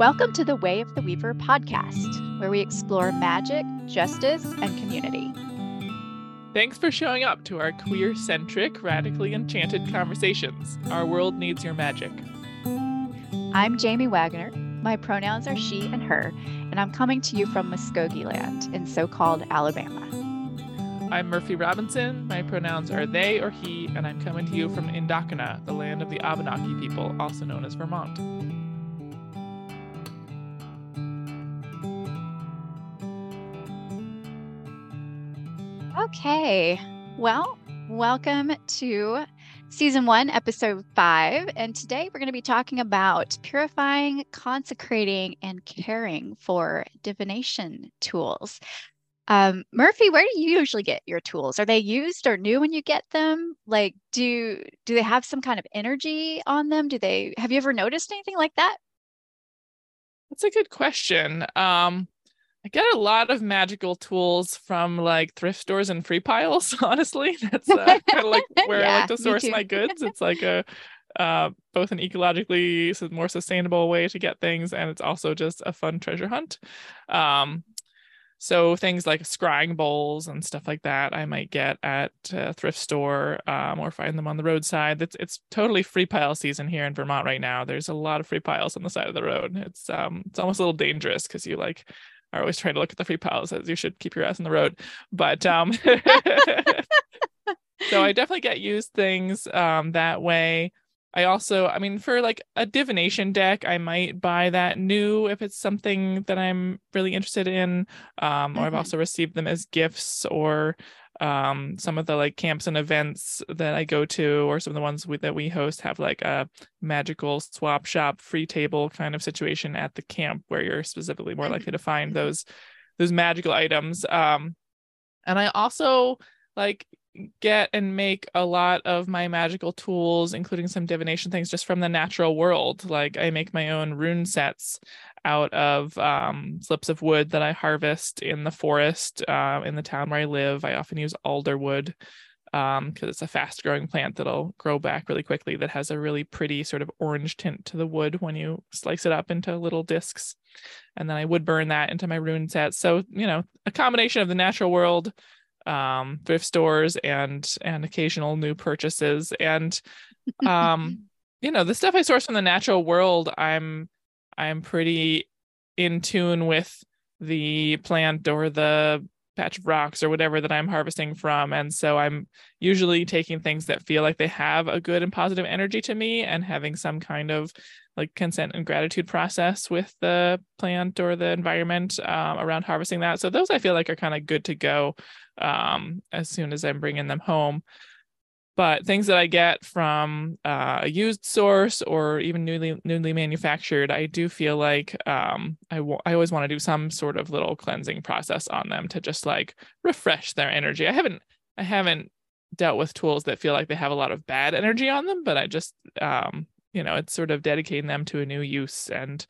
Welcome to the Way of the Weaver podcast, where we explore magic, justice, and community. Thanks for showing up to our queer centric, radically enchanted conversations. Our world needs your magic. I'm Jamie Waggoner. My pronouns are she and her, and I'm coming to you from Muskogee land in so called Alabama. I'm Murphy Robinson. My pronouns are they or he, and I'm coming to you from N'dakinna, the land of the Abenaki people, also known as Vermont. Okay. Well, welcome to season one, episode five. And today we're going to be talking about purifying, consecrating, and caring for divination tools. Um, Murphy, where do you usually get your tools? Are they used or new when you get them? Like, do do they have some kind of energy on them? Do they have you ever noticed anything like that? That's a good question. Um, I get a lot of magical tools from like thrift stores and free piles. Honestly, that's uh, kind of like where yeah, I like to source my goods. It's like a uh, both an ecologically more sustainable way to get things, and it's also just a fun treasure hunt. Um, so things like scrying bowls and stuff like that, I might get at a thrift store um, or find them on the roadside. It's it's totally free pile season here in Vermont right now. There's a lot of free piles on the side of the road. It's um it's almost a little dangerous because you like are always trying to look at the free piles as you should keep your ass on the road. But um so I definitely get used things um that way. I also, I mean, for like a divination deck, I might buy that new if it's something that I'm really interested in. Um, or mm-hmm. I've also received them as gifts or um, some of the like camps and events that I go to, or some of the ones we, that we host, have like a magical swap shop, free table kind of situation at the camp where you're specifically more likely to find those those magical items. Um, and I also like get and make a lot of my magical tools, including some divination things, just from the natural world. Like I make my own rune sets out of um, slips of wood that I harvest in the forest uh, in the town where I live. I often use alder wood because um, it's a fast growing plant that'll grow back really quickly that has a really pretty sort of orange tint to the wood when you slice it up into little discs. And then I would burn that into my rune set. So, you know, a combination of the natural world, um, thrift stores and and occasional new purchases. And um, you know, the stuff I source from the natural world, I'm I'm pretty in tune with the plant or the patch of rocks or whatever that I'm harvesting from. And so I'm usually taking things that feel like they have a good and positive energy to me and having some kind of like consent and gratitude process with the plant or the environment um, around harvesting that. So those I feel like are kind of good to go um, as soon as I'm bringing them home but things that I get from uh, a used source or even newly newly manufactured, I do feel like um, I, w- I always want to do some sort of little cleansing process on them to just like refresh their energy. I haven't I haven't dealt with tools that feel like they have a lot of bad energy on them, but I just um, you know it's sort of dedicating them to a new use and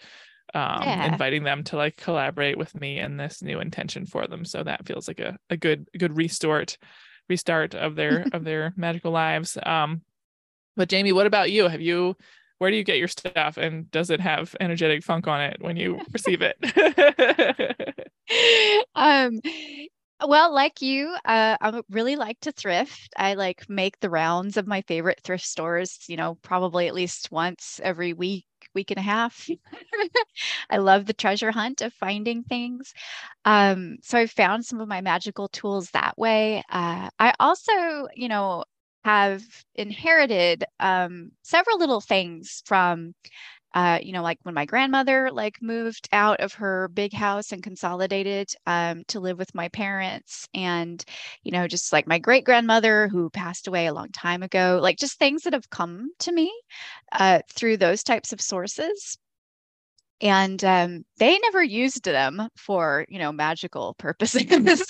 um, yeah. inviting them to like collaborate with me in this new intention for them. So that feels like a, a good good restart restart of their of their magical lives. Um, but Jamie, what about you? Have you where do you get your stuff and does it have energetic funk on it when you receive it? um well, like you, uh, I really like to thrift. I like make the rounds of my favorite thrift stores, you know, probably at least once every week week and a half. I love the treasure hunt of finding things. Um, so I found some of my magical tools that way. Uh, I also, you know, have inherited um, several little things from uh, you know, like when my grandmother like moved out of her big house and consolidated um, to live with my parents, and you know, just like my great grandmother who passed away a long time ago, like just things that have come to me uh, through those types of sources. And um, they never used them for, you know, magical purposes.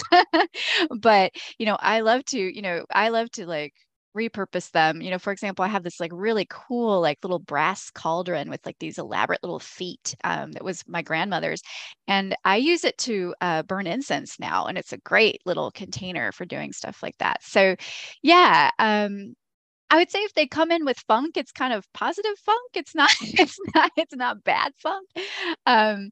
but, you know, I love to, you know, I love to like repurpose them. You know, for example, I have this like really cool like little brass cauldron with like these elaborate little feet um, that was my grandmother's, and I use it to uh, burn incense now, and it's a great little container for doing stuff like that. So, yeah, um, I would say if they come in with funk, it's kind of positive funk. It's not, it's not, it's not bad funk. Um,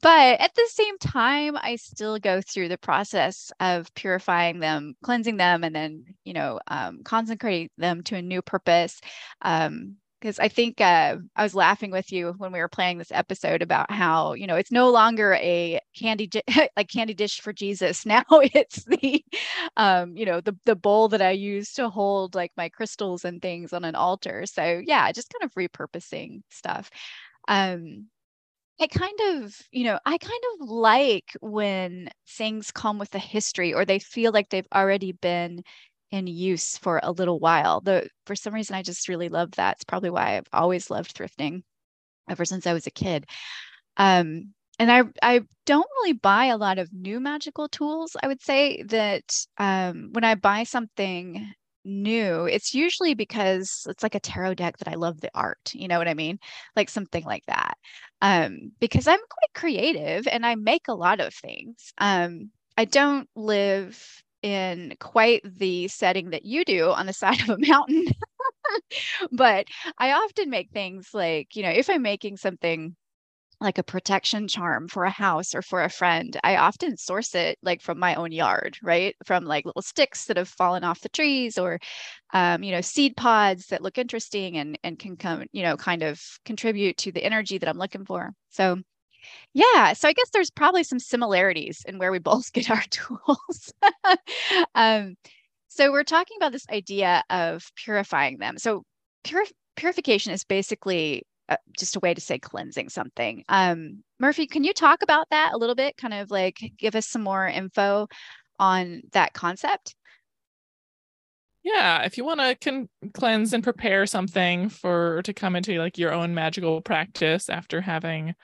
but at the same time, I still go through the process of purifying them, cleansing them, and then, you know, um, consecrate them to a new purpose. Um, because I think uh, I was laughing with you when we were playing this episode about how you know it's no longer a candy like candy dish for Jesus. Now it's the um, you know the the bowl that I use to hold like my crystals and things on an altar. So yeah, just kind of repurposing stuff. Um, I kind of, you know, I kind of like when things come with a history or they feel like they've already been in use for a little while. The for some reason I just really love that. It's probably why I've always loved thrifting ever since I was a kid. Um, and I I don't really buy a lot of new magical tools. I would say that um, when I buy something new, it's usually because it's like a tarot deck that I love the art. You know what I mean? Like something like that. Um, because I'm quite creative and I make a lot of things. Um, I don't live in quite the setting that you do on the side of a mountain. but I often make things like, you know, if I'm making something like a protection charm for a house or for a friend, I often source it like from my own yard, right? From like little sticks that have fallen off the trees or, um, you know, seed pods that look interesting and, and can come, you know, kind of contribute to the energy that I'm looking for. So yeah, so I guess there's probably some similarities in where we both get our tools. um, so we're talking about this idea of purifying them. So purification is basically uh, just a way to say cleansing something. Um, Murphy, can you talk about that a little bit? Kind of like give us some more info on that concept. Yeah, if you want to con- cleanse and prepare something for to come into like your own magical practice after having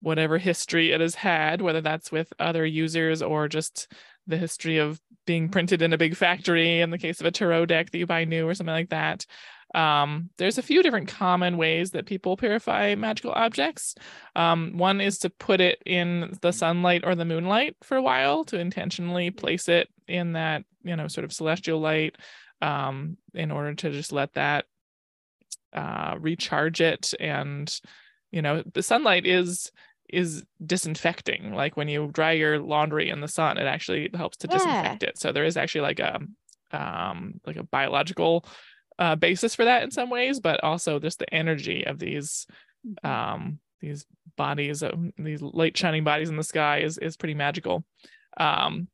whatever history it has had, whether that's with other users or just the history of being printed in a big factory in the case of a tarot deck that you buy new or something like that. Um, there's a few different common ways that people purify magical objects. Um, one is to put it in the sunlight or the moonlight for a while to intentionally place it in that, you know, sort of celestial light um, in order to just let that uh, recharge it and you know the sunlight is is disinfecting like when you dry your laundry in the sun it actually helps to yeah. disinfect it so there is actually like a um like a biological uh basis for that in some ways but also just the energy of these mm-hmm. um these bodies of these light shining bodies in the sky is is pretty magical um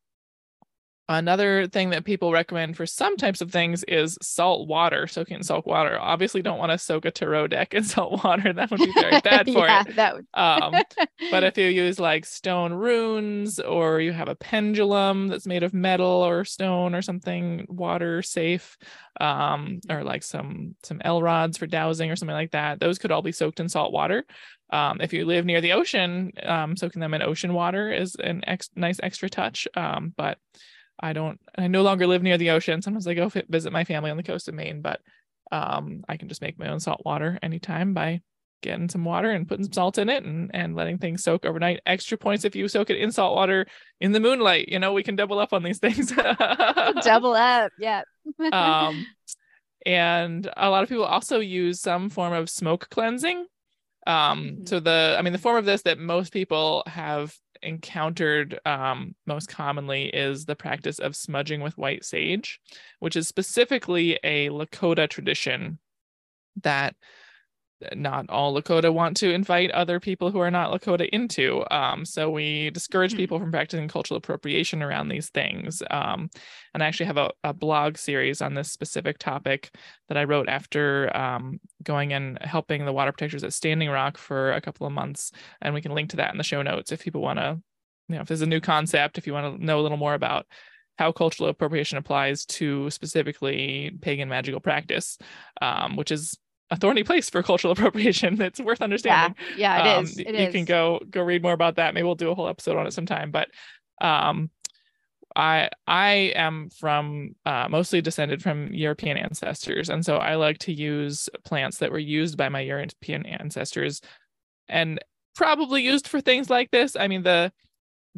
Another thing that people recommend for some types of things is salt water, soaking in salt water. Obviously, don't want to soak a tarot deck in salt water. That would be very bad for yeah, it. That would. um, but if you use like stone runes or you have a pendulum that's made of metal or stone or something water safe, um, or like some some L rods for dowsing or something like that, those could all be soaked in salt water. Um, if you live near the ocean, um, soaking them in ocean water is an ex- nice extra touch. Um, but I don't I no longer live near the ocean. Sometimes I go visit my family on the coast of Maine, but um, I can just make my own salt water anytime by getting some water and putting some salt in it and and letting things soak overnight. Extra points if you soak it in salt water in the moonlight. You know, we can double up on these things. double up, yeah. um and a lot of people also use some form of smoke cleansing. Um, mm-hmm. so the I mean the form of this that most people have encountered um, most commonly is the practice of smudging with white sage, which is specifically a Lakota tradition that not all Lakota want to invite other people who are not Lakota into. Um, so we discourage hmm. people from practicing cultural appropriation around these things. Um, and I actually have a, a, blog series on this specific topic that I wrote after um, going and helping the water protectors at Standing Rock for a couple of months. And we can link to that in the show notes if people want to, you know, if there's a new concept, if you want to know a little more about how cultural appropriation applies to specifically pagan magical practice, um, which is a thorny place for cultural appropriation. It's worth understanding. Yeah, yeah it um, is. It you is. can go go read more about that. Maybe we'll do a whole episode on it sometime. But um, I I am from uh, mostly descended from European ancestors, and so I like to use plants that were used by my European ancestors, and probably used for things like this. I mean the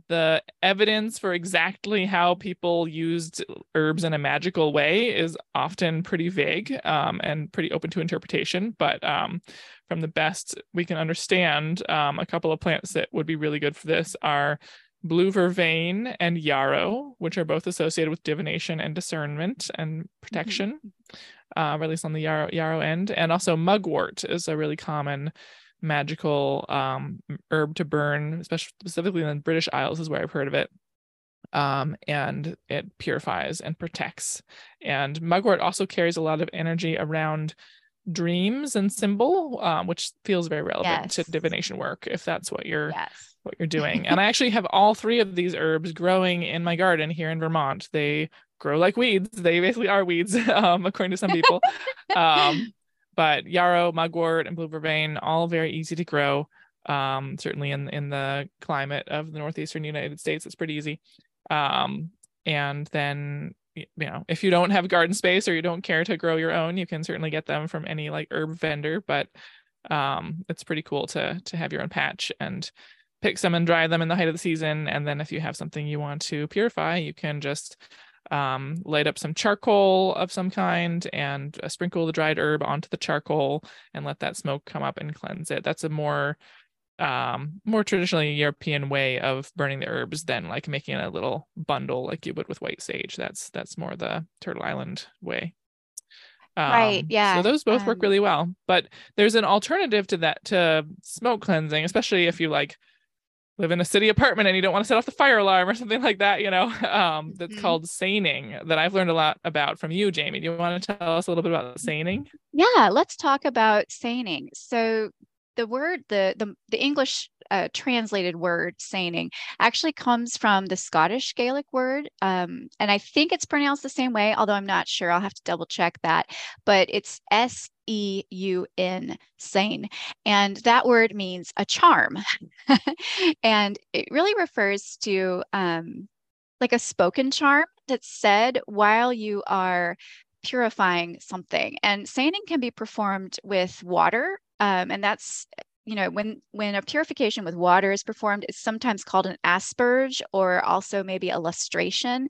the evidence for exactly how people used herbs in a magical way is often pretty vague um, and pretty open to interpretation. But um, from the best we can understand, um, a couple of plants that would be really good for this are blue vervain and yarrow, which are both associated with divination and discernment and protection, mm-hmm. uh, or at least on the yarrow, yarrow end. And also mugwort is a really common magical um, herb to burn, especially specifically in the British Isles is where I've heard of it. Um, and it purifies and protects. And mugwort also carries a lot of energy around dreams and symbol, um, which feels very relevant yes. to divination work if that's what you're yes. what you're doing. and I actually have all three of these herbs growing in my garden here in Vermont. They grow like weeds. They basically are weeds, um, according to some people. um, but yarrow, mugwort, and blue vervain, all very easy to grow. Um, certainly in in the climate of the northeastern United States, it's pretty easy. Um, and then you know, if you don't have garden space or you don't care to grow your own, you can certainly get them from any like herb vendor. But um, it's pretty cool to to have your own patch and pick some and dry them in the height of the season. And then if you have something you want to purify, you can just um, light up some charcoal of some kind and uh, sprinkle the dried herb onto the charcoal and let that smoke come up and cleanse it. That's a more um more traditionally European way of burning the herbs than like making a little bundle like you would with white sage. That's that's more the Turtle Island way. Um, right. Yeah. So those both work really well. But there's an alternative to that to smoke cleansing, especially if you like live in a city apartment and you don't want to set off the fire alarm or something like that, you know, um, that's mm-hmm. called saining that I've learned a lot about from you, Jamie. Do you want to tell us a little bit about saining? Yeah, let's talk about saining. So the word, the the, the English uh, translated word saining actually comes from the Scottish Gaelic word. Um, and I think it's pronounced the same way, although I'm not sure. I'll have to double check that. But it's S E U N, sein. And that word means a charm. and it really refers to um, like a spoken charm that's said while you are purifying something. And saining can be performed with water. Um, and that's you know when when a purification with water is performed it's sometimes called an asperge or also maybe a lustration.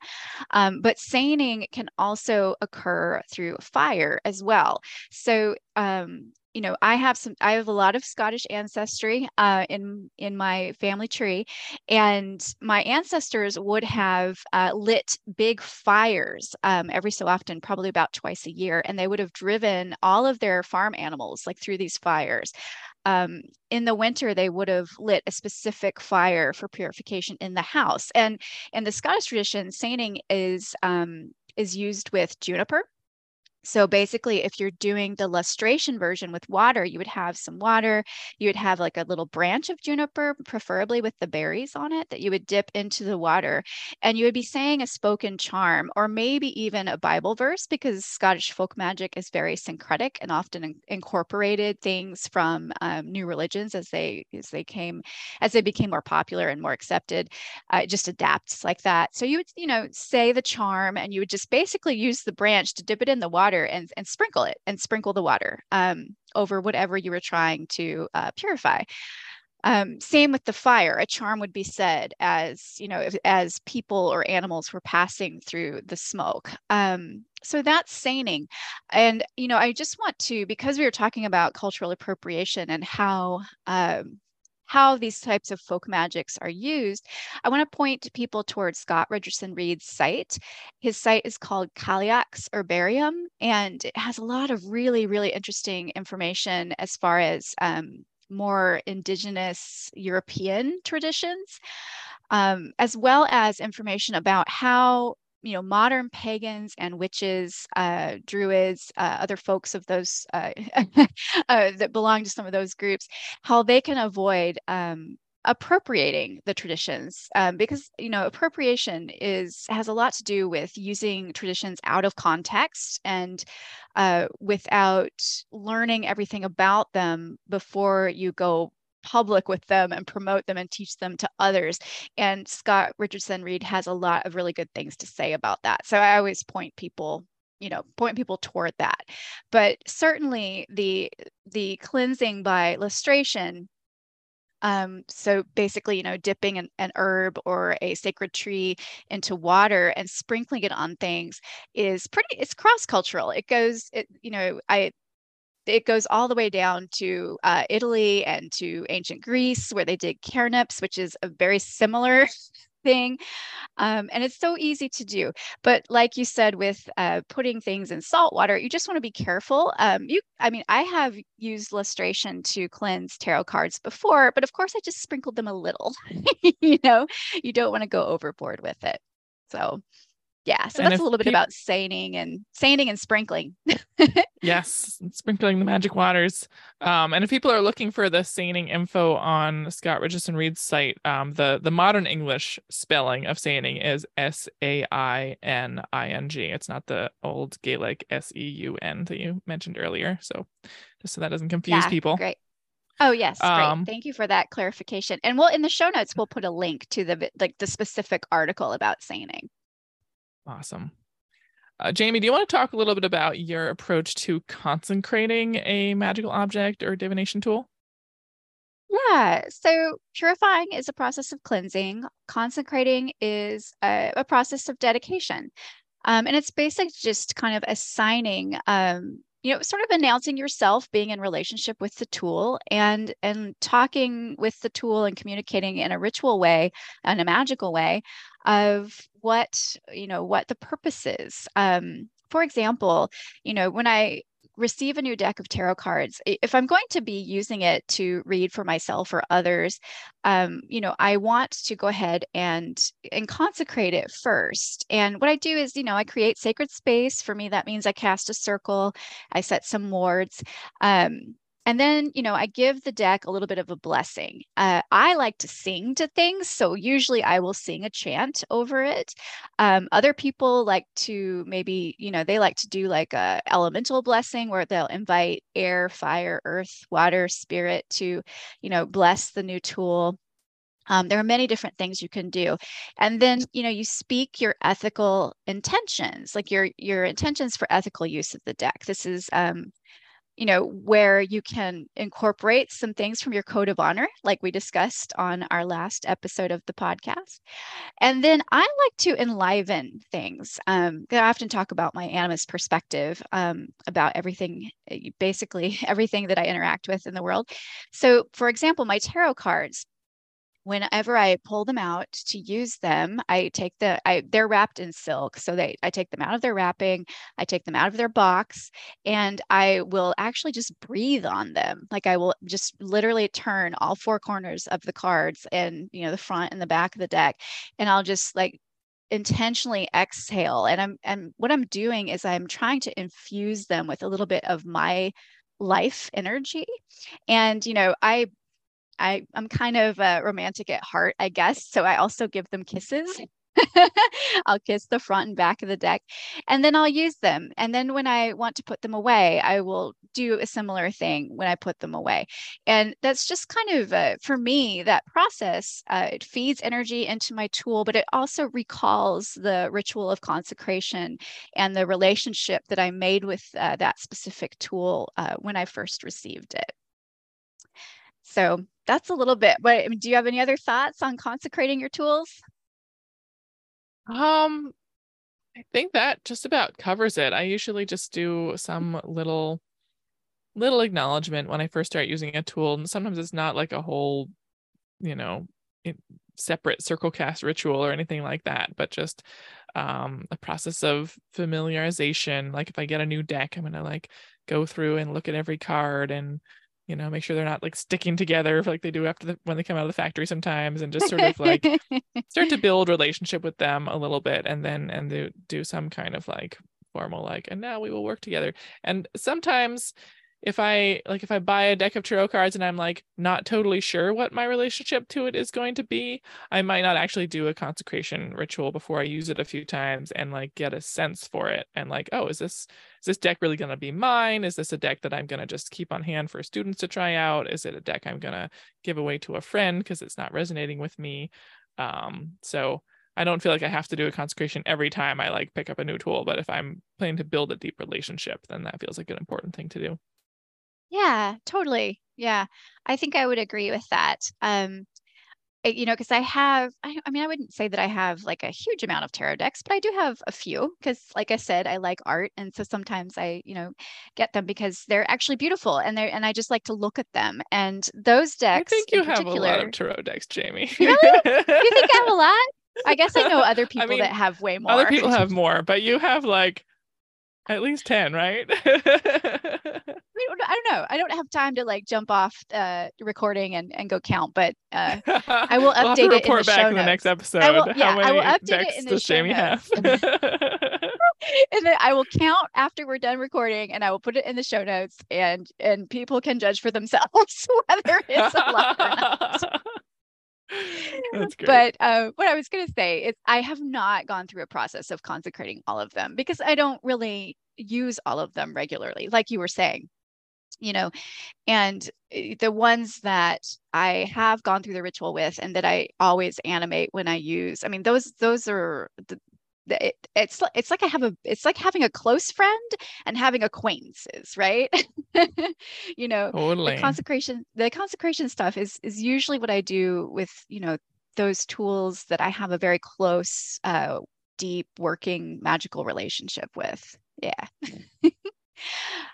Um, but saining can also occur through fire as well. So um, you know i have some i have a lot of scottish ancestry uh, in in my family tree and my ancestors would have uh, lit big fires um, every so often probably about twice a year and they would have driven all of their farm animals like through these fires um, in the winter they would have lit a specific fire for purification in the house. And in the scottish tradition saining is um, is used with juniper so basically, if you're doing the lustration version with water, you would have some water, you would have like a little branch of juniper, preferably with the berries on it, that you would dip into the water. And you would be saying a spoken charm or maybe even a Bible verse because Scottish folk magic is very syncretic and often in- incorporated things from um, new religions as they as they came as they became more popular and more accepted. Uh, it just adapts like that. So you would, you know, say the charm and you would just basically use the branch to dip it in the water water and, and sprinkle it and sprinkle the water um, over whatever you were trying to uh, purify. Um, same with the fire. A charm would be said as you know if, as people or animals were passing through the smoke. Um, so that's saining, and you know I just want to because we were talking about cultural appropriation and how um, how these types of folk magics are used, I want to point people towards Scott Richardson-Read's site. His site is called Cailleach's Herbarium, and it has a lot of really, really interesting information as far as um, more indigenous European traditions, um, as well as information about how you know modern pagans and witches uh, druids uh, other folks of those uh, uh, that belong to some of those groups how they can avoid um, appropriating the traditions um, because you know appropriation is has a lot to do with using traditions out of context and uh, without learning everything about them before you go public with them and promote them and teach them to others. And Scott Richardson-Read has a lot of really good things to say about that. So I always point people you know point people toward that but certainly the the cleansing by lustration Um, so basically, you know, dipping an, an, herb or a sacred tree into water and sprinkling it on things is pretty, it's cross cultural. It goes, it, you know, I, it goes all the way down to uh, Italy and to ancient Greece, where they did khernips, which is a very similar thing. Um, and it's so easy to do. But like you said, with uh, putting things in salt water, you just want to be careful. Um, you, I mean, I have used lustration to cleanse tarot cards before, but of course I just sprinkled them a little. you know, you don't want to go overboard with it. So yeah so and that's a little bit about saining and saining and sprinkling yes sprinkling the magic waters um, and if people are looking for the saining info on Scott Richardson-Read's site um, the the modern english spelling of saining is s-a-i-n-i-n-g it's not the old gaelic s-e-u-n that you mentioned earlier so just so that doesn't confuse yeah, people great Oh yes, great. Um, Thank you for that clarification. And we'll in the show notes we'll put a link to the like the specific article about saining. Awesome. Uh, Jamie, do you want to talk a little bit about your approach to consecrating a magical object or divination tool? Yeah, so purifying is a process of cleansing, consecrating is a, a process of dedication. Um, and it's basically just kind of assigning um, you know sort of announcing yourself being in relationship with the tool and and talking with the tool and communicating in a ritual way in a magical way of what you know what the purpose is. Um, for example you know when i receive a new deck of tarot cards if i'm going to be using it to read for myself or others um, you know i want to go ahead and and consecrate it first. And what i do is you know i create sacred space. For me that means i cast a circle. I set some wards. Um, and then, you know, I give the deck a little bit of a blessing. Uh, I like to sing to things. So usually I will sing a chant over it. Um, other people like to maybe, you know, they like to do like a elemental blessing where they'll invite air, fire, earth, water, spirit to, you know, bless the new tool. Um, there are many different things you can do and then you know you speak your ethical intentions like your your intentions for ethical use of the deck this is um, you know, where you can incorporate some things from your code of honor, like we discussed on our last episode of the podcast. And then I like to enliven things. Um, I often talk about my animist perspective um, about everything, eh, basically everything that I interact with in the world. So, for example, my tarot cards, whenever I pull them out to use them, I take the I they're wrapped in silk. So they I take them out of their wrapping, I take them out of their box, and I will actually just breathe on them. Like I will just literally turn all four corners of the cards and you know the front and the back of the deck, and I'll just like intentionally exhale. And I'm and what I'm doing is I'm trying to infuse them with a little bit of my life energy. And you know, I I, I'm kind of a romantic at heart, I guess. So I also give them kisses. I'll kiss the front and back of the deck and then I'll use them. And then when I want to put them away, I will do a similar thing when I put them away. And that's just kind of, uh, for me, that process, uh, it feeds energy into my tool, but it also recalls the ritual of consecration and the relationship that I made with uh, that specific tool uh, when I first received it. So that's a little bit. But do you have any other thoughts on consecrating your tools? Um, I think that just about covers it. I usually just do some little little acknowledgement when I first start using a tool. And sometimes it's not like a whole, you know, separate circle cast ritual or anything like that, but just um, a process of familiarization. Like if I get a new deck, I'm gonna like go through and look at every card and you know make sure they're not like sticking together like they do after the when they come out of the factory sometimes and just sort of like start to build relationship with them a little bit and then and do, do some kind of like formal like and now we will work together. And sometimes if I like if I buy a deck of tarot cards and I'm like not totally sure what my relationship to it is going to be, I might not actually do a consecration ritual before I use it a few times and like get a sense for it and like, oh, is this is this deck really going to be mine? Is this a deck that I'm going to just keep on hand for students to try out? Is it a deck I'm going to give away to a friend because it's not resonating with me? Um, so I don't feel like I have to do a consecration every time I like pick up a new tool, but if I'm planning to build a deep relationship, then that feels like an important thing to do. Yeah, totally. Yeah. I think I would agree with that. Um, you know, because I have, I, I, mean, I wouldn't say that I have like a huge amount of tarot decks, but I do have a few because, like I said, I like art, and so sometimes I, you know, get them because they're actually beautiful, and they're, and I just like to look at them. And those decks, I think you have a lot of tarot decks, Jamie. really? You think I have a lot? I guess I know other people mean, that have way more. Other people have more, but you have like at least 10, right? I don't know. I don't have time to like jump off uh recording and, and go count, but uh I will update we'll it in the back show in the next episode. I will, yeah, I will update it in the show Jamie notes. and then I will count after we're done recording and I will put it in the show notes and and people can judge for themselves whether it's a lot or not. That's great. But uh, what I was going to say is, I have not gone through a process of consecrating all of them because I don't really use all of them regularly, like you were saying. You know, and eh, the ones that I have gone through the ritual with and that I always animate when I use, I mean, those those are the, it, it's it's like I have a it's like having a close friend and having acquaintances, right? you know, totally. the consecration the consecration stuff is is usually what I do with you know those tools that I have a very close, uh, deep working magical relationship with. Yeah.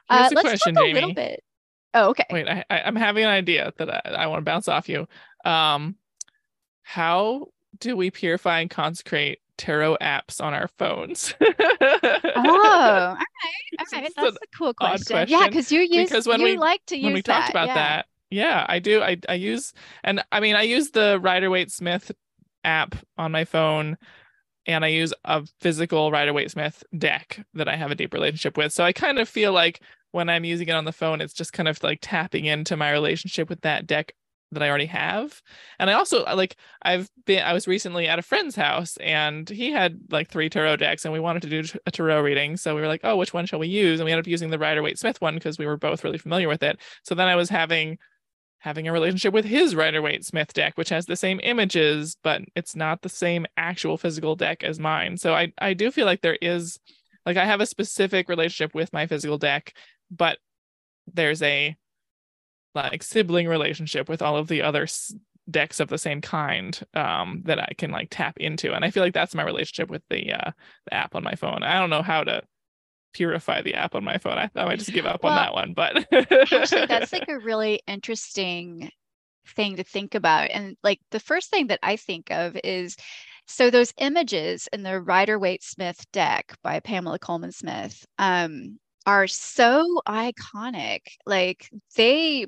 uh, let's question, talk a Jamie. little bit. Oh, okay. Wait, I, am having an idea that I, I want to bounce off you. Um, how do we purify and consecrate tarot apps on our phones? oh, all right. All right. That's a cool question. question. Yeah, because you use because when you we, like to use when we that. talked about yeah. that, yeah, I do. I I use and I mean I use the Rider Waite Smith app on my phone and I use a physical Rider Waite Smith deck that I have a deep relationship with. So I kind of feel like when I'm using it on the phone, it's just kind of like tapping into my relationship with that deck that I already have. And I also like I've been I was recently at a friend's house and he had like three tarot decks and we wanted to do a tarot reading. So we were like, "Oh, which one shall we use?" And we ended up using the Rider Waite Smith one because we were both really familiar with it. So then I was having having a relationship with his Rider Waite Smith deck, which has the same images, but it's not the same actual physical deck as mine. So I I do feel like there is like I have a specific relationship with my physical deck, but there's a like sibling relationship with all of the other s- decks of the same kind um, that I can like tap into, and I feel like that's my relationship with the uh, the app on my phone. I don't know how to purify the app on my phone. I, I might just give up well, on that one, but actually, that's like a really interesting thing to think about. And like the first thing that I think of is so those images in the Rider Waite Smith deck by Pamela Colman Smith um, are so iconic. Like they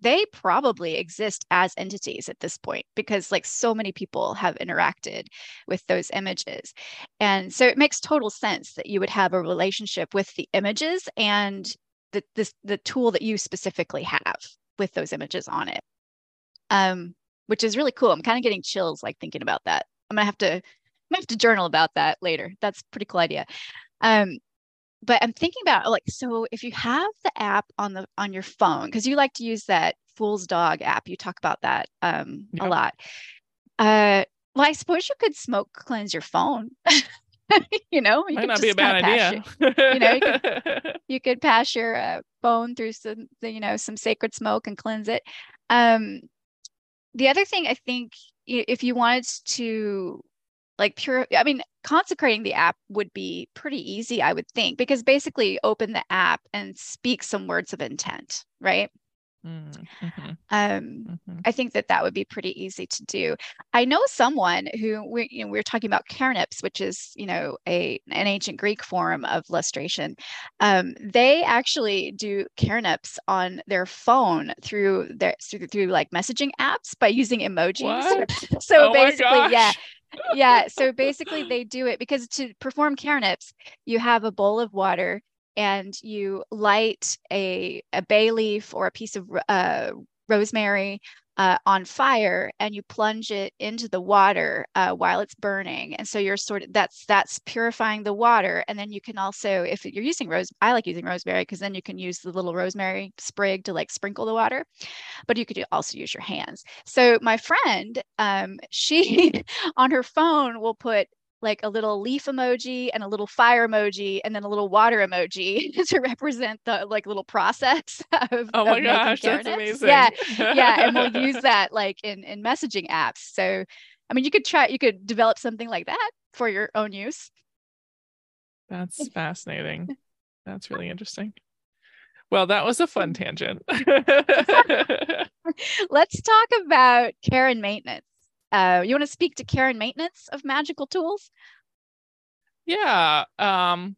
they probably exist as entities at this point because like so many people have interacted with those images. And so it makes total sense that you would have a relationship with the images and the this, the tool that you specifically have with those images on it. Um which is really cool. I'm kind of getting chills like thinking about that. I'm gonna have to i'm gonna have to journal about that later. That's pretty cool idea. Um but I'm thinking about like so if you have the app on the on your phone because you like to use that Fool's Dog app, you talk about that um, yep. a lot. Uh, well, I suppose you could smoke cleanse your phone. you know, you might not be a bad idea. Your, you know, you could, you could pass your uh, phone through some you know some sacred smoke and cleanse it. Um, the other thing I think if you wanted to like pure i mean consecrating the app would be pretty easy i would think because basically open the app and speak some words of intent right mm-hmm. um, mm-hmm. i think that that would be pretty easy to do i know someone who we you know we are talking about Khernips, which is you know a an ancient greek form of lustration um, they actually do Khernips on their phone through their through, through like messaging apps by using emojis what? so oh basically yeah yeah. So basically, they do it because to perform Khernips, you have a bowl of water and you light a, a bay leaf or a piece of uh, rosemary uh, on fire and you plunge it into the water uh, while it's burning. And so you're sort of that's that's purifying the water. And then you can also if you're using rose i like using rosemary because then you can use the little rosemary sprig to like sprinkle the water. But you could also use your hands. So my friend um, she on her phone will put like a little leaf emoji and a little fire emoji and then a little water emoji to represent the like little process of oh my of gosh that's amazing. Yeah yeah and we'll use that like in in messaging apps. So i mean you could try you could develop something like that for your own use. That's fascinating. That's really interesting. Well that was a fun tangent. Let's talk about care and maintenance uh, you want to speak to care and maintenance of magical tools? Yeah. Um,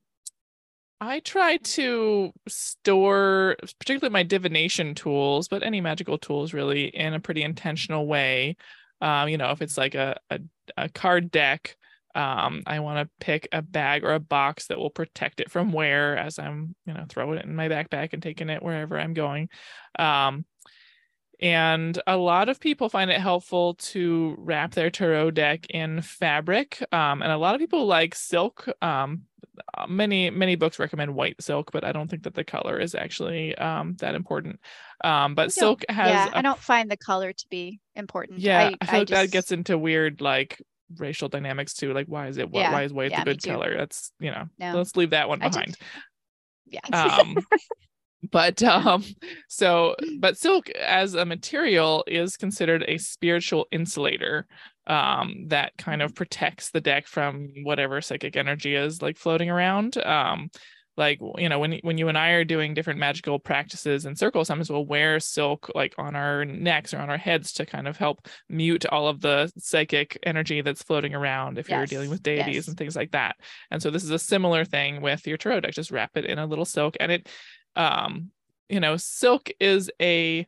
I try to store, particularly my divination tools, but any magical tools really, in a pretty intentional way. Um, you know, if it's like a, a, a card deck, um, I want to pick a bag or a box that will protect it from wear as I'm, you know, throwing it in my backpack and taking it wherever I'm going. Um, and a lot of people find it helpful to wrap their tarot deck in fabric. Um, and a lot of people like silk. Um, uh, many many books recommend white silk, but I don't think that the color is actually um, that important. Um, but silk has. Yeah, I don't find the color to be important. Yeah, I, I feel I like just... that gets into weird like racial dynamics too. Like, why is it? Yeah, why is white yeah, the good color? That's you know. No. Let's leave that one behind. Yeah. but um so but silk as a material is considered a spiritual insulator um that kind of protects the deck from whatever psychic energy is like floating around um like you know when when you and I are doing different magical practices and circles sometimes we'll wear silk like on our necks or on our heads to kind of help mute all of the psychic energy that's floating around if yes. you're dealing with deities yes. and things like that and so this is a similar thing with your tarot deck just wrap it in a little silk and it um you know silk is a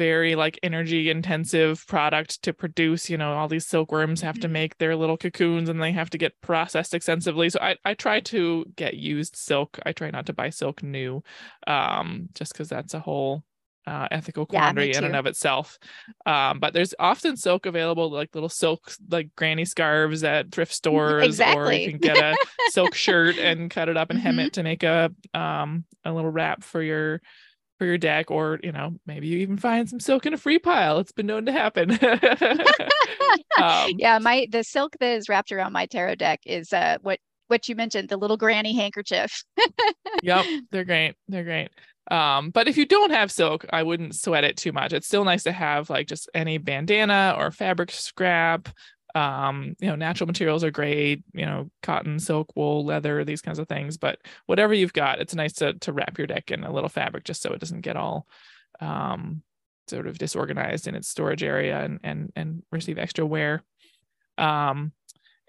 very like energy intensive product to produce. You know all these silkworms have to mm-hmm. make their little cocoons and they have to get processed extensively. So i, I try to get used silk. I try not to buy silk new um just because that's a whole uh, ethical quandary yeah, in and of itself. Um, but there's often silk available, like little silk, like granny scarves at thrift stores, exactly. or you can get a silk shirt and cut it up and hem mm-hmm. it to make a um a little wrap for your for your deck, or you know maybe you even find some silk in a free pile. It's been known to happen. um, yeah, my the silk that is wrapped around my tarot deck is uh what what you mentioned, the little granny handkerchief. yep, they're great. They're great. Um, but if you don't have silk, I wouldn't sweat it too much. It's still nice to have like just any bandana or fabric scrap. Um, you know, natural materials are great, you know, cotton, silk, wool, leather, these kinds of things. But whatever you've got, it's nice to to wrap your deck in a little fabric just so it doesn't get all um sort of disorganized in its storage area and and and receive extra wear. Um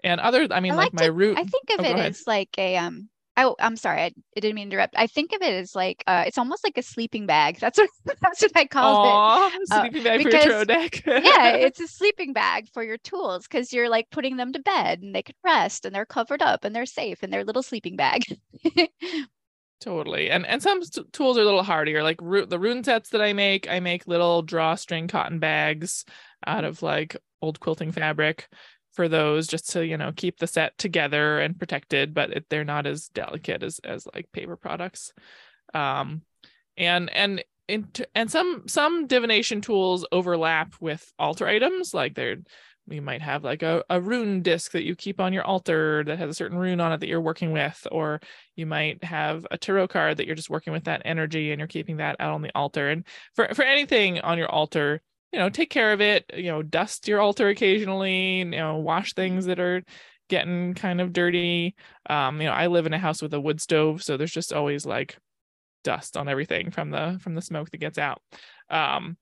and other i mean I like, like my root i think of oh, it as like a um Oh, I'm sorry. I, I, didn't mean to interrupt. I think of it as like uh, it's almost like a sleeping bag. That's what that's what I call Aww, it. Uh, sleeping bag because, for your deck. yeah, it's a sleeping bag for your tools because you're like putting them to bed and they can rest and they're covered up and they're safe in their little sleeping bag. totally. And and some st- tools are a little hardier. Like ru- the rune sets that I make, I make little drawstring cotton bags out of like old quilting fabric for those just to you know keep the set together and protected but it, they're not as delicate as as like paper products. Um and and in, and some some divination tools overlap with altar items like they're you might have like a, a rune disc that you keep on your altar that has a certain rune on it that you're working with or you might have a tarot card that you're just working with that energy and you're keeping that out on the altar. And for for anything on your altar you know take care of it you know dust your altar occasionally you know wash things that are getting kind of dirty. Um you know i live in a house with a wood stove so there's just always like dust on everything from the from the smoke that gets out. Um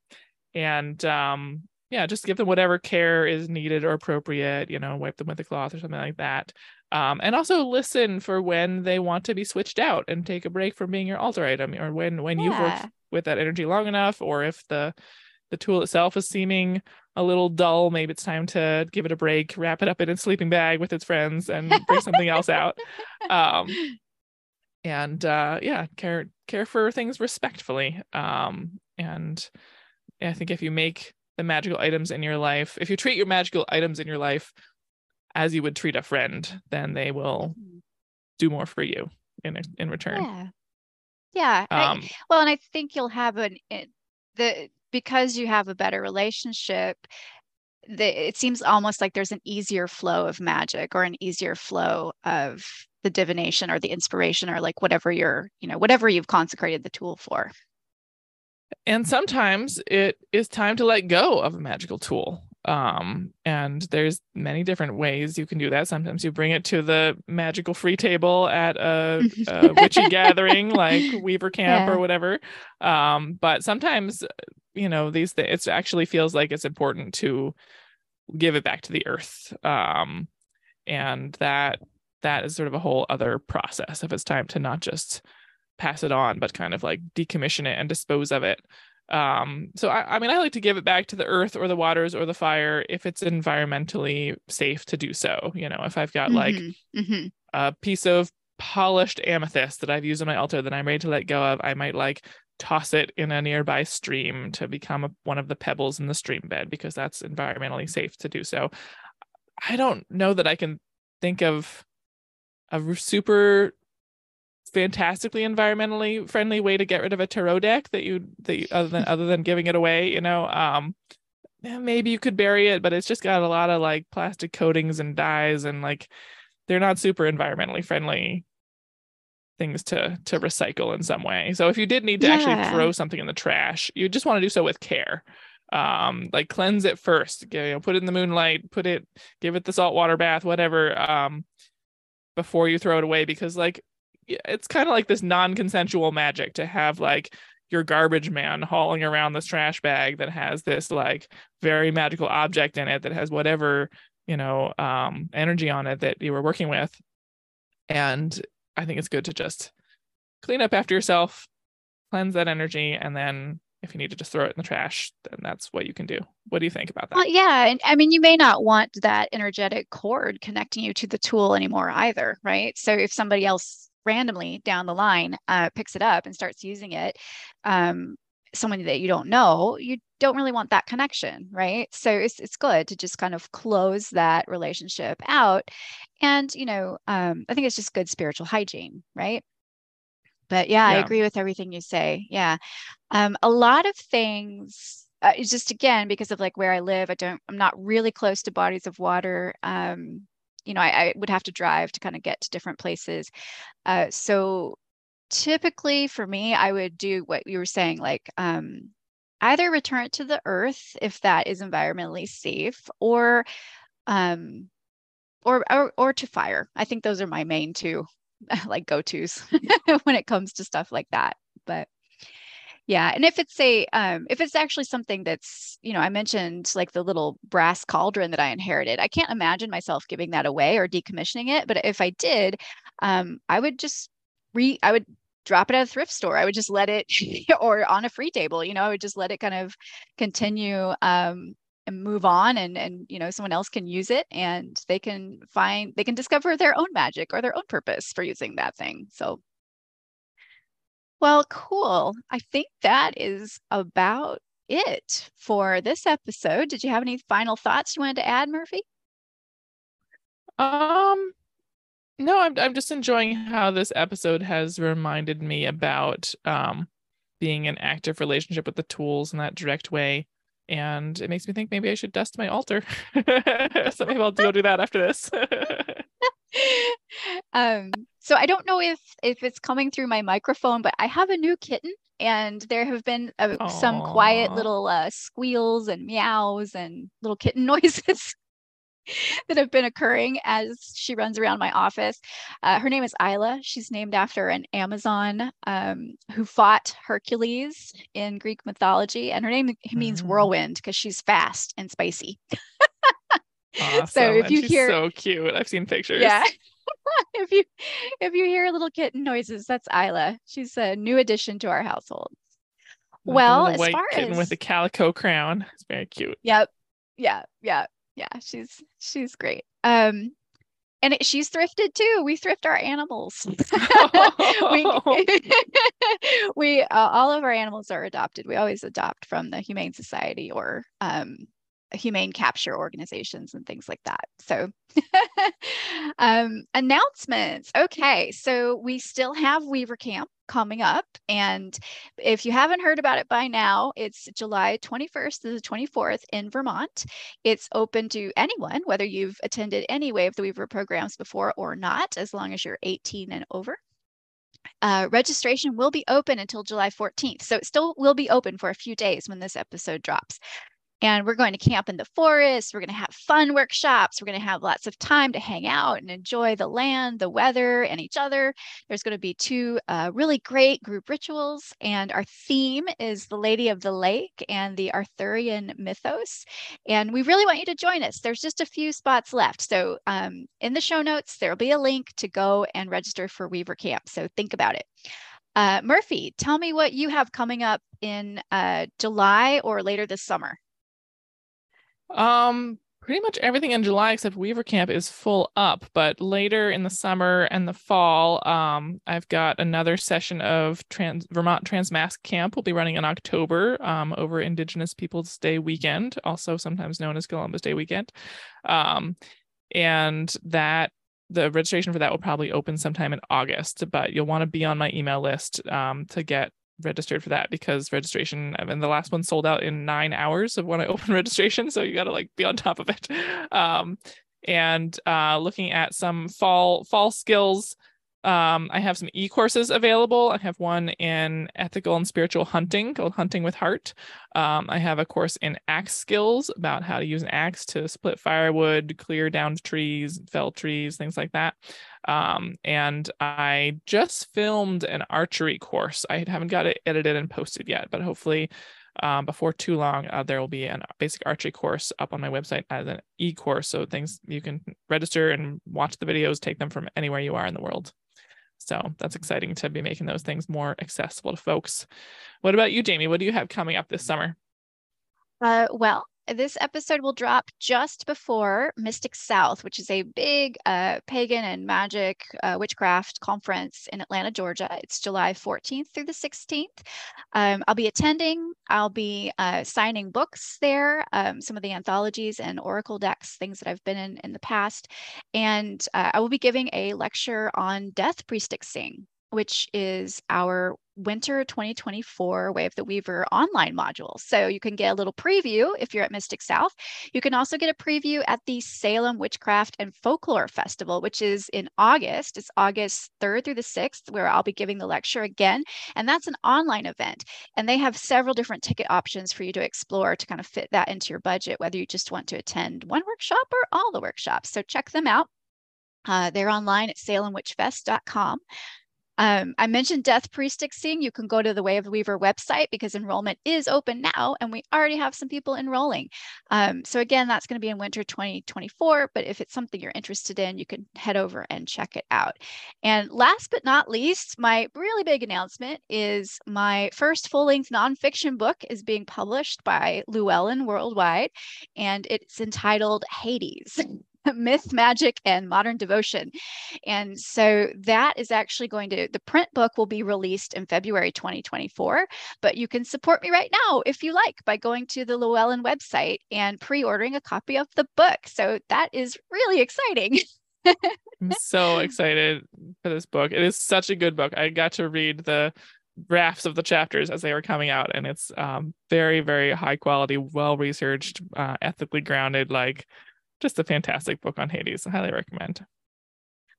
and um yeah just give them whatever care is needed or appropriate you know wipe them with a cloth or something like that. Um, and also listen for when they want to be switched out and take a break from being your altar item or when when yeah. you've worked with that energy long enough or if the the tool itself is seeming a little dull, maybe it's time to give it a break, wrap it up in a sleeping bag with its friends, and bring something else out. Um, and uh, yeah, care care for things respectfully. Um, and I think if you make the magical items in your life, if you treat your magical items in your life as you would treat a friend, then they will mm-hmm. do more for you in in return. Yeah. Yeah. Um, I, well, and I think you'll have an it, the because you have a better relationship the, it seems almost like there's an easier flow of magic or an easier flow of the divination or the inspiration or like whatever you're you know whatever you've consecrated the tool for and sometimes it is time to let go of a magical tool um and there's many different ways you can do that sometimes you bring it to the magical free table at a, a witchy gathering like weaver camp yeah. or whatever um but sometimes you know these things it actually feels like it's important to give it back to the earth um and that that is sort of a whole other process if it's time to not just pass it on but kind of like decommission it and dispose of it um, so I, I mean, I like to give it back to the earth or the waters or the fire if it's environmentally safe to do so. You know, if I've got mm-hmm. like mm-hmm. a piece of polished amethyst that I've used on my altar that I'm ready to let go of, I might like toss it in a nearby stream to become a, one of the pebbles in the stream bed because that's environmentally safe to do so. I don't know that I can think of a super fantastically environmentally friendly way to get rid of a tarot deck that you that you, other than other than giving it away you know um maybe you could bury it but it's just got a lot of like plastic coatings and dyes and like they're not super environmentally friendly things to to recycle in some way. So if you did need to yeah. actually throw something in the trash you just want to do so with care. Um like cleanse it first you know put it in the moonlight put it give it the salt water bath whatever um before you throw it away because like it's kind of like this non-consensual magic to have like your garbage man hauling around this trash bag that has this like very magical object in it that has whatever you know um energy on it that you were working with. And i think it's good to just clean up after yourself cleanse that energy and then if you need to just throw it in the trash then that's what you can do. What do you think about that? Well, yeah and i mean you may not want that energetic cord connecting you to the tool anymore either right? So if somebody else randomly down the line uh, picks it up and starts using it um, someone that you don't know you don't really want that connection right? So it's, it's good to just kind of close that relationship out. And you know um, i think it's just good spiritual hygiene right? But yeah, yeah. i agree with everything you say. Yeah. Um, a lot of things uh, it's just again because of like where i live i don't i'm not really close to bodies of water. Um, you know, I, I would have to drive to kind of get to different places. Uh, so typically for me, I would do what you were saying, like um, either return it to the earth if that is environmentally safe, or um, or, or or to fire. I think those are my main two like go tos when it comes to stuff like that. But yeah and if it's a um, if it's actually something that's you know i mentioned like the little brass cauldron that i inherited i can't imagine myself giving that away or decommissioning it but if i did um, i would just re i would drop it at a thrift store i would just let it or on a free table you know i would just let it kind of continue um, and move on and and you know someone else can use it and they can find they can discover their own magic or their own purpose for using that thing so well, cool. I think that is about it for this episode. Did you have any final thoughts you wanted to add, Murphy? Um no, I'm I'm just enjoying how this episode has reminded me about um being an active relationship with the tools in that direct way. And it makes me think maybe I should dust my altar. so maybe I'll go do that after this. um, so I don't know if if it's coming through my microphone, but I have a new kitten, and there have been uh, some quiet little uh, squeals and meows and little kitten noises. that have been occurring as she runs around my office. Uh, her name is Aella. She's named after an Amazon um, who fought Hercules in Greek mythology, and her name means mm. whirlwind because she's fast and spicy. Awesome. So if you hear so cute, I've seen pictures. Yeah. if you if you hear little kitten noises, that's Aella. She's a new addition to our household. Well, as white far kitten as with a calico crown, it's very cute. Yep. Yeah. Yeah. Yeah. She's she's great. Um, and it, she's thrifted too. We thrift our animals. we we uh, all of our animals are adopted. We always adopt from the Humane Society or um, humane capture organizations and things like that. So, um, announcements. Okay, so we still have Weaver Camp coming up. And if you haven't heard about it by now, it's July 21st to the 24th in Vermont. It's open to anyone, whether you've attended any of the Weaver programs before or not, as long as you're 18 and over. Uh, registration will be open until July 14th. So it still will be open for a few days when this episode drops and we're going to camp in the forest. We're going to have fun workshops. We're going to have lots of time to hang out and enjoy the land, the weather, and each other. There's going to be two uh, really great group rituals, and our theme is the Lady of the Lake and the Arthurian mythos. And we really want you to join us. There's just a few spots left. So um, in the show notes, there'll be a link to go and register for Weaver Camp. So think about it. Uh, Murphy, tell me what you have coming up in uh, July or later this summer. Um, pretty much everything in July except Weaver Camp is full up, but later in the summer and the fall, um, I've got another session of Trans Vermont Transmasc Camp. We'll be running in October um, over Indigenous Peoples Day weekend, also sometimes known as Columbus Day weekend. Um, and that the registration for that will probably open sometime in August, but you'll want to be on my email list um, to get registered for that because registration and the last one sold out in nine hours of when I opened registration. So you got to like be on top of it. Um, and uh, looking at some fall fall skills um, I have some e-courses available. I have one in ethical and spiritual hunting called Hunting with Heart. Um, I have a course in axe skills about how to use an axe to split firewood, clear down trees, fell trees, things like that. Um, and I just filmed an archery course. I haven't got it edited and posted yet, but hopefully um, before too long, uh, there will be a basic archery course up on my website as an e-course. So things you can register and watch the videos, take them from anywhere you are in the world. So that's exciting to be making those things more accessible to folks. What about you, Jamie? What do you have coming up this summer? Uh, well, this episode will drop just before Mystic South, which is a big uh, pagan and magic uh, witchcraft conference in Atlanta, Georgia. It's July 14th through the 16th. Um, I'll be attending. I'll be uh, signing books there, um, some of the anthologies and oracle decks, things that I've been in in the past. And uh, I will be giving a lecture on death priestessing, which is our winter 2024 Way of the Weaver online module. So you can get a little preview if you're at Mystic South. You can also get a preview at the Salem Witchcraft and Folklore Festival, which is in August. It's August 3rd through the 6th, where I'll be giving the lecture again. And that's an online event. And they have several different ticket options for you to explore to kind of fit that into your budget, whether you just want to attend one workshop or all the workshops. So check them out. Uh, they're online at salemwitchfest.com. Um, I mentioned death priestessing. You can go to the Way of the Weaver website because enrollment is open now, and we already have some people enrolling. Um, so again, that's going to be in winter 2024. But if it's something you're interested in, you can head over and check it out. And last but not least, my really big announcement is my first full-length nonfiction book is being published by Llewellyn Worldwide, and it's entitled Hades. myth, magic, and modern devotion. And so that is actually going to, the print book will be released in February 2024, but you can support me right now if you like by going to the Llewellyn website and pre ordering a copy of the book. So that is really exciting. I'm so excited for this book. It is such a good book. I got to read the drafts of the chapters as they were coming out and it's um, very very high quality well researched uh, ethically grounded like just a fantastic book on Hades. I highly recommend.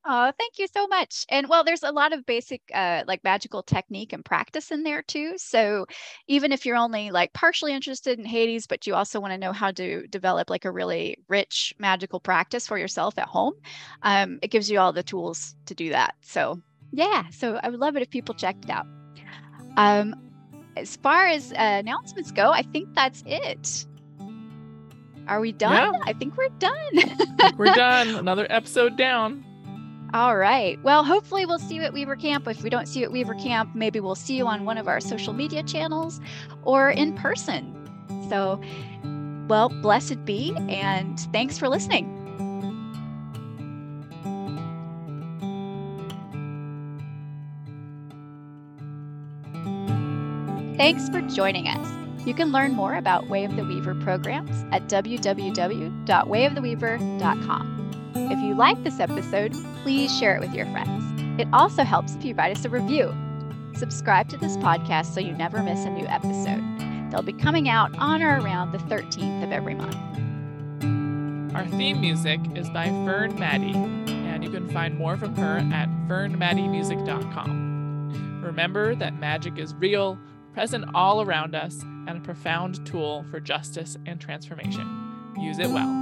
Oh, thank you so much. And well, there's a lot of basic uh, like magical technique and practice in there too. So even if you're only like partially interested in Hades, but you also want to know how to develop like a really rich magical practice for yourself at home, um, it gives you all the tools to do that. So yeah, so I would love it if people checked it out. Um, as far as uh, announcements go, I think that's it. Are we done? Yeah. I think we're done. we're done. Another episode down. All right. Well, hopefully we'll see you at Weaver Camp. If we don't see you at Weaver Camp, maybe we'll see you on one of our social media channels or in person. So, well, blessed be, and thanks for listening. Thanks for joining us. You can learn more about Way of the Weaver programs at www.wayoftheweaver.com. If you like this episode, please share it with your friends. It also helps if you write us a review. Subscribe to this podcast so you never miss a new episode. They'll be coming out on or around the 13th of every month. Our theme music is by Fern Maddie, and you can find more from her at fernmaddiemusic.com. Remember that magic is real, present all around us, and a profound tool for justice and transformation. Use it well.